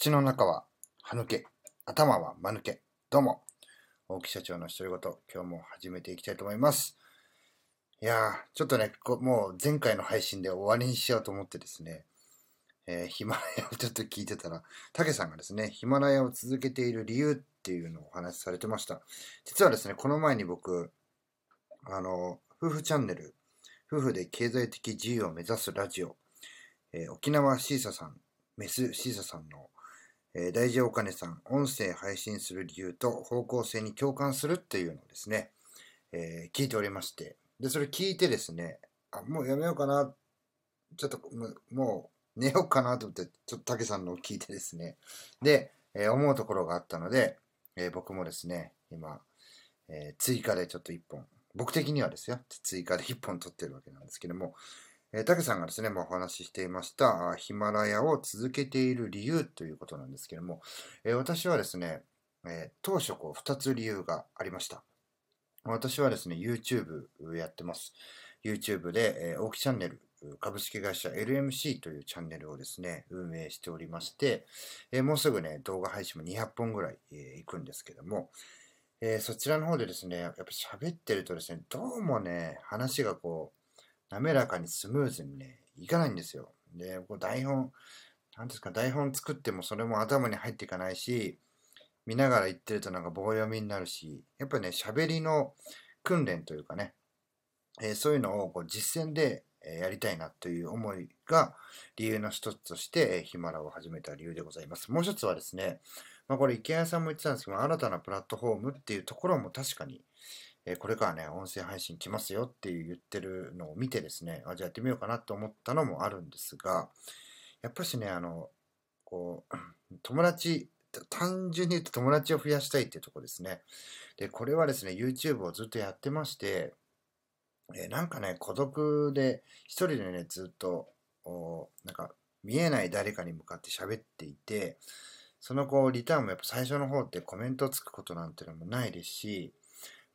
口の中は歯抜け、頭は間抜け。どうも、大木社長の独り言、今日も始めていきたいと思います。いやー、ちょっとね、もう前回の配信で終わりにしようと思ってですね、えー、ヒマラヤをちょっと聞いてたら、たけさんがですね、ヒマラヤを続けている理由っていうのをお話しされてました。実はですね、この前に僕、あの、夫婦チャンネル、夫婦で経済的自由を目指すラジオ、えー、沖縄シーサさん、メスシーサさんのえー、大事お金さん、音声配信する理由と方向性に共感するっていうのをですね、えー、聞いておりまして、で、それ聞いてですね、あ、もうやめようかな、ちょっともう寝ようかなと思って、ちょっと竹さんのを聞いてですね、で、えー、思うところがあったので、え僕もですね、今、え追加でちょっと1本、僕的にはですよ、追加で1本撮ってるわけなんですけども、えー、竹さんがですね、もうお話ししていました、ヒマラヤを続けている理由ということなんですけども、え、私はですね、え、当初こう2つ理由がありました。私はですね、YouTube やってます。YouTube で、えー、大木チャンネル株式会社 LMC というチャンネルをですね、運営しておりまして、え、もうすぐね、動画配信も200本ぐらい、えー、行くんですけども、え、そちらの方でですね、やっぱ喋ってるとですね、どうもね、話がこう、滑らかにスムーズにね、いかないんですよ。で、こう台本、なんですか、台本作ってもそれも頭に入っていかないし、見ながら言ってるとなんか棒読みになるし、やっぱね、喋りの訓練というかね、えー、そういうのをこう実践でやりたいなという思いが理由の一つとして、ヒマラを始めた理由でございます。もう一つはですね、まあ、これ池谷さんも言ってたんですけど、新たなプラットフォームっていうところも確かにえこれからね、音声配信来ますよっていう言ってるのを見てですね、あ、じゃあやってみようかなと思ったのもあるんですが、やっぱしね、あの、こう、友達、単純に言うと友達を増やしたいっていうとこですね。で、これはですね、YouTube をずっとやってまして、えなんかね、孤独で、一人でね、ずっと、なんか、見えない誰かに向かって喋っていて、そのこう、リターンもやっぱ最初の方ってコメントつくことなんていうのもないですし、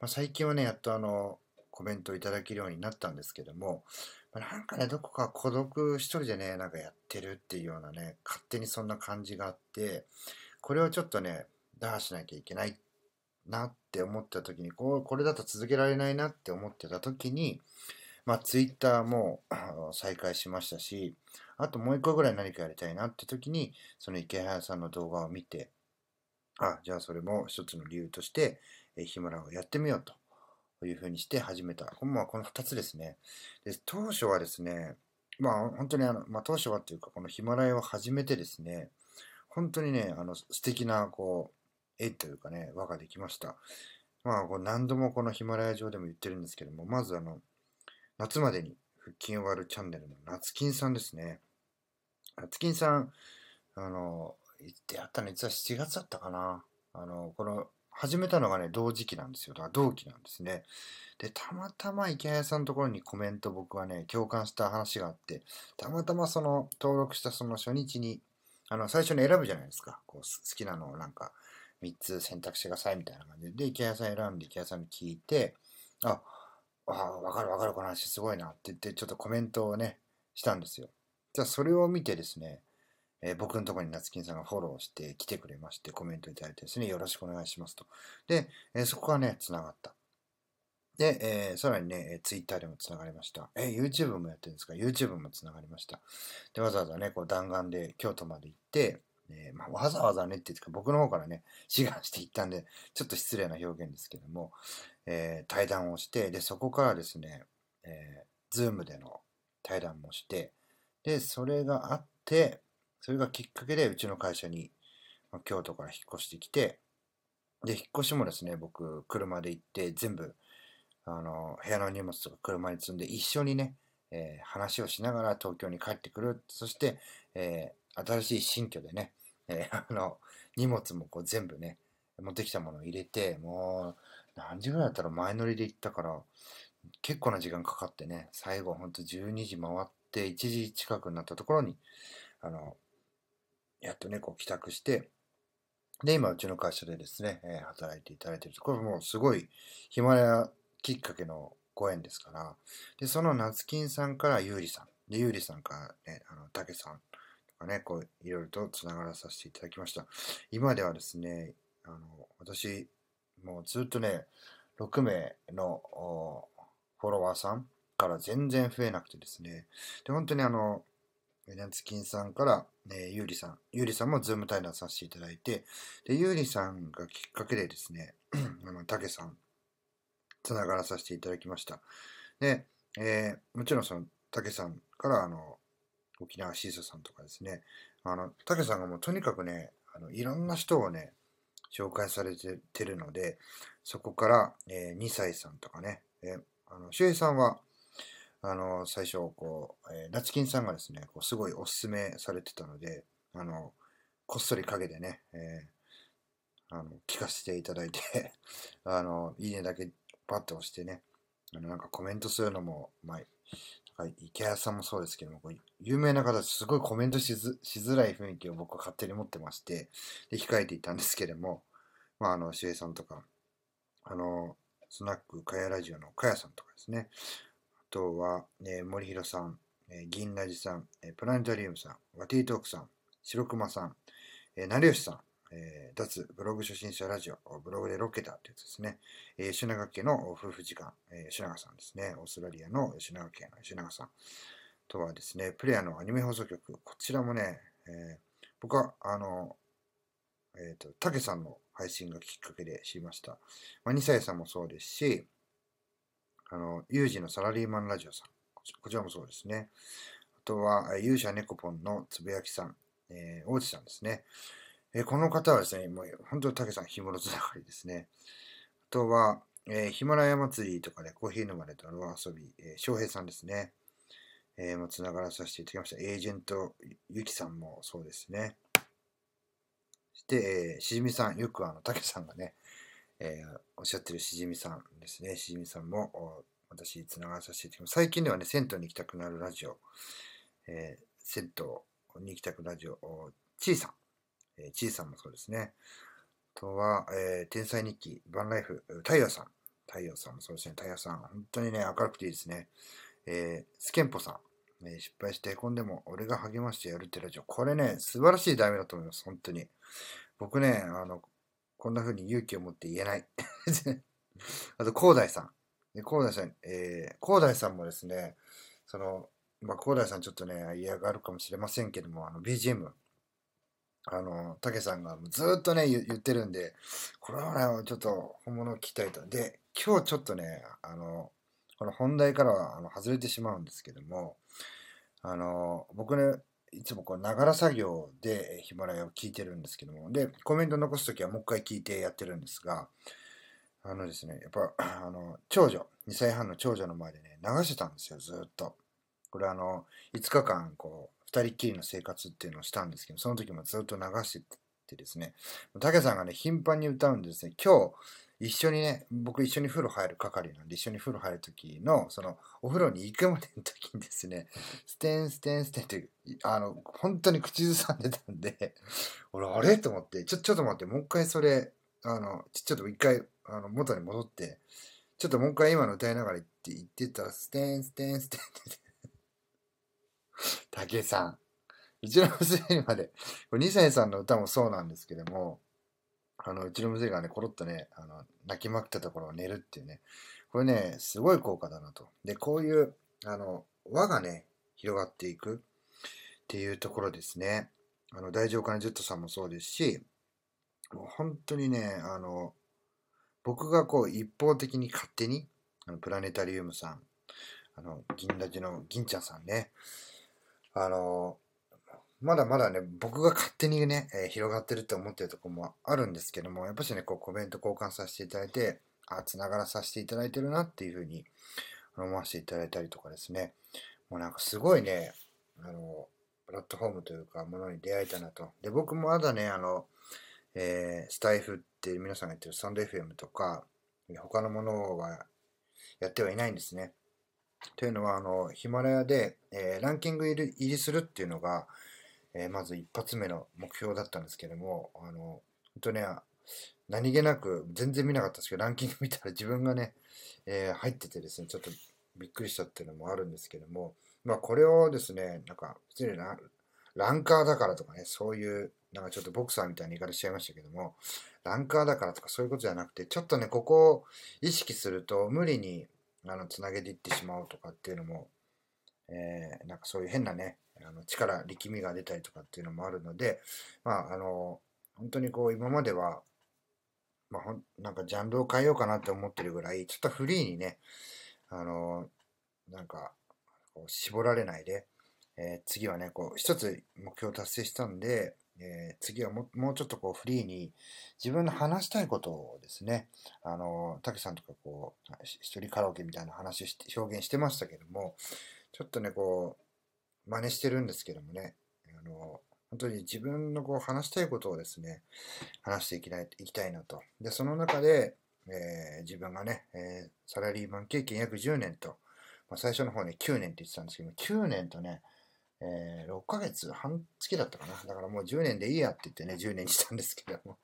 まあ、最近はね、やっとあの、コメントいただけるようになったんですけども、まあ、なんかね、どこか孤独一人でね、なんかやってるっていうようなね、勝手にそんな感じがあって、これをちょっとね、打破しなきゃいけないなって思った時に、こう、これだと続けられないなって思ってた時に、まあ、ツイッターも再開しましたし、あともう一個ぐらい何かやりたいなって時に、その池原さんの動画を見て、あ、じゃあそれも一つの理由として、ヒマラをやってみようというふうにして始めた。まあ、この2つですね。で当初はですね、まあ本当にあの、まあ、当初はっていうか、このヒマラヤを始めてですね、本当にね、あの素敵なこう絵というかね、輪ができました。まあ、こう何度もこのヒマラヤ上でも言ってるんですけども、まずあの、夏までに腹筋を割るチャンネルの夏金さんですね。夏金さん、あの、出会ったのいつは7月だったかな。あの、この始めたのがね、同時期なんですよ。だから同期なんですね。で、たまたま池谷さんのところにコメント僕はね、共感した話があって、たまたまその登録したその初日に、あの、最初に選ぶじゃないですか。こう、好きなのをなんか、3つ選択してくださいみたいな感じで、池谷さん選んで池谷さんに聞いて、あ、あ、わかるわかるこの話すごいなって言って、ちょっとコメントをね、したんですよ。じゃあそれを見てですね、えー、僕のところに夏金さんがフォローして来てくれまして、コメントいただいてですね、よろしくお願いしますと。で、え、そこがね、繋がった。で、えー、さらにね、ツイッターでも繋がりました。えー、YouTube もやってるんですか ?YouTube も繋がりました。で、わざわざね、こう弾丸で京都まで行って、えー、まあ、わざわざねっていうか、僕の方からね、志願して行ったんで、ちょっと失礼な表現ですけども、えー、対談をして、で、そこからですね、えー、ズームでの対談もして、で、それがあって、それがきっかけでうちの会社に、ま京都から引っ越してきて、で、引っ越しもですね、僕、車で行って、全部、あの、部屋の荷物とか車に積んで、一緒にね、えー、話をしながら東京に帰ってくる。そして、えー、新しい新居でね、えー、あの、荷物もこう全部ね、持ってきたものを入れて、もう、何時ぐらいだったら前乗りで行ったから、結構な時間かかってね、最後ほんと12時回って1時近くになったところに、あの、やっとね、こう帰宅して、で、今、うちの会社でですね、え、働いていただいているこれもうすごいヒマラヤきっかけのご縁ですから、で、その夏金さんからゆうりさん、で、ゆうりさんからね、あの、たけさんとかね、こう、いろいろとつながらさせていただきました。今ではですね、あの、私、もうずっとね、6名のフォロワーさんから全然増えなくてですね、で、本当にあの、ナツキンさんから、えー、ゆうりさん、ゆうりさんもズーム対談させていただいて、で、ゆうりさんがきっかけでですね、あの、たけさん、つながらさせていただきました。で、えー、もちろんその、たけさんから、あの、沖縄シーサさんとかですね、あの、たけさんがもうとにかくね、あの、いろんな人をね、紹介されてるので、そこから、えー、2歳さんとかね、えー、あの、周平さんは、あの、最初、こう、えー、ラチキンさんがですね、こうすごいおすすめされてたので、あの、こっそり陰でね、えー、あの、聞かせていただいて あの、いいねだけパッと押してね、あの、なんかコメントするのも、まあ、池谷さんもそうですけども、こう有名な方、すごいコメントしづしづらい雰囲気を僕は勝手に持ってまして、で、控えていたんですけども、まあ、あの、しえさんとか、あの、スナックかやラジオのかやさんとかですね、とは、えー、森弘さん、えー、銀ラジさん、えー、プラネタリウムさん、ワティートークさん、白熊さん、えー、成吉さん、えー、脱ブログ初心者ラジオ、ブログでロケタってやつですね。えー、吉永家の夫婦時間、えー、吉永さんですね。オーストラリアの吉永家の吉永さん。とはですね、プレイヤーのアニメ放送局。こちらもね、えー、僕は、あの、えっ、ー、と、たけさんの配信がきっかけで知りました。まあ、2歳さんもそうですし、あの、ユージのサラリーマンラジオさん。こちらもそうですね。あとは、勇者ネコポンのつぶやきさん、えー、大地さんですね。えこの方はですね、もう本当に竹さん、紐のつながりですね。あとは、えー、ヒマラヤ祭りとかでコーヒー飲まれたの遊び、えー、翔平さんですね。えー、もつながらさせていただきました。エージェント、ゆきさんもそうですね。そして、えー、しじみさん、よくあの、たけさんがね、えー、おっしゃってるしじみさんですね。しじみさんも、私、つながらさせていただきます。最近ではね、銭湯に行きたくなるラジオ、えー、銭湯に行きたくなるラジオ、ちいさん。えー、ちいさんもそうですね。あとは、えー、天才日記、バンライフ、太陽さん。太陽さんもそうですね。太陽さん、本当にね、明るくていいですね。えー、スケンポさん。えー、失敗してへこんでも、俺が励ましてやるってラジオ。これね、素晴らしい題名だと思います。本当に。僕ね、あの、こんな風に勇気を持って言えない。あと、広大さん。広大さん、えー、広大さんもですね、その、まあ、広大さんちょっとね、嫌がるかもしれませんけども、あの、BGM、あの、たけさんがずっとね言、ってるんで、これはね、ちょっと本物を聞きたいと。で、今日ちょっとね、あの、この本題からはあの外れてしまうんですけども、あの、僕ね、いつもこう、ながら作業でヒマラヤを聞いてるんですけども、で、コメント残すときはもう一回聞いてやってるんですが、あのですね、やっぱ、あの、長女、2歳半の長女の前でね、流してたんですよ、ずっと。これあの、5日間、こう、二人っきりの生活っていうのをしたんですけど、その時もずっと流しててですね、たけさんがね、頻繁に歌うんですね、今日、一緒にね、僕一緒に風呂入る係なんで、一緒に風呂入る時の、その、お風呂に行くまでの時にですね、ステンステンステンって、あの、本当に口ずさんでたんで、俺、あれ？と思って、ちょ、ちょっと待って、もう一回それ、あの、ちょっと一回、あの、元に戻って、ちょっともう一回今の歌いながら言って言ってたら、ステンステンステンって竹さん。うちの娘にまで、2歳さんの歌もそうなんですけども、あの、うちの娘がね、コロッとね、あの、泣きまくったところを寝るっていうね、これね、すごい効果だなと。で、こういう、あの、輪がね、広がっていくっていうところですね。あの、大丈夫かなジェットさんもそうですし、もう本当にね、あの、僕がこう一方的に勝手に、あのプラネタリウムさん、あの、銀ラジの銀ちゃんさんね、あの、まだまだね、僕が勝手にね、えー、広がってるって思ってるとこもあるんですけども、やっぱしね、こうコメント交換させていただいて、あ、繋がらさせていただいてるなっていうふうに思わせていただいたりとかですね、もうなんかすごいね、あの、プラットフォームというか、ものに出会えたなと。で、僕もまだね、あの、えー、スタイフって皆さんが言ってるサンド FM とか、他のものはやってはいないんですね。というのは、あの、ヒマラヤで、えー、ランキング入りするっていうのが、えー、まず一発目の目標だったんですけども、あの、本当ね、何気なく、全然見なかったんですけど、ランキング見たら自分がね、えー、入っててですね、ちょっとびっくりしたっていうのもあるんですけども、まあこれをですね、なんか、普通にラランカーだからとかね、そういう、なんかちょっとボクサーみたいな言い方しちゃいましたけども、ランカーだからとかそういうことじゃなくて、ちょっとね、ここを意識すると無理にあのつなげていってしまうとかっていうのも、えー、なんかそういう変なね、あの力、力みが出たりとかっていうのもあるので、まあ、あの、本当にこう今までは、まあ、ほんなんかジャンルを変えようかなって思ってるぐらい、ちょっとフリーにね、あの、なんか、絞られないで、えー、次はね、こう、一つ目標達成したんで、えー、次はもうちょっとこうフリーに自分の話したいことをですね、あの、たけさんとかこう、一人カラオケみたいな話して、表現してましたけども、ちょっとね、こう、真似してるんですけどもね、あの、本当に自分のこう話したいことをですね、話していきたいいきたいなと。で、その中で、えー、自分がね、えー、サラリーマン経験約10年と、まあ、最初の方ね、9年って言ってたんですけども、9年とね、えー、6ヶ月、半月だったかな。だからもう10年でいいやって言ってね、10年にしたんですけども、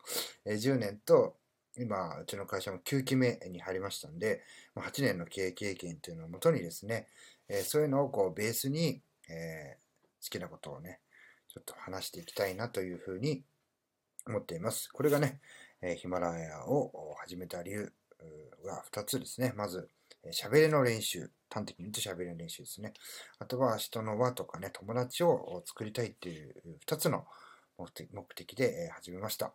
えー、10年と、今、うちの会社も9期目に入りましたんで、まあ8年の経営経験というのをもとにですね、えー、そういうのをこうベースに、えー、好きなことをね、ちょっと話していきたいなというふうに思っています。これがね、えー、ヒマラヤを始めた理由が2つですね。まず、喋りの練習。端的に言うと喋りの練習ですね。あとは人の輪とかね、友達を作りたいっていう2つの目的で始めました。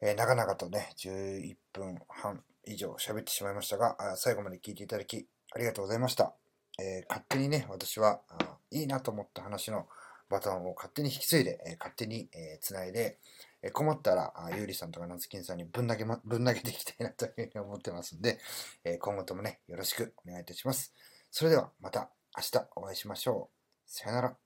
えー、長々とね、11分半以上喋ってしまいましたが、最後まで聞いていただきありがとうございました。えー、勝手にね、私はあ、いいなと思った話のバトンを勝手に引き継いで、えー、勝手に、えー、繋いで、えー、困ったら、ゆうりさんとかなつきんさんにぶん投げ、ま、ぶん投げていきたいなというふうに思ってますんで、えー、今後ともね、よろしくお願いいたします。それではまた明日お会いしましょう。さよなら。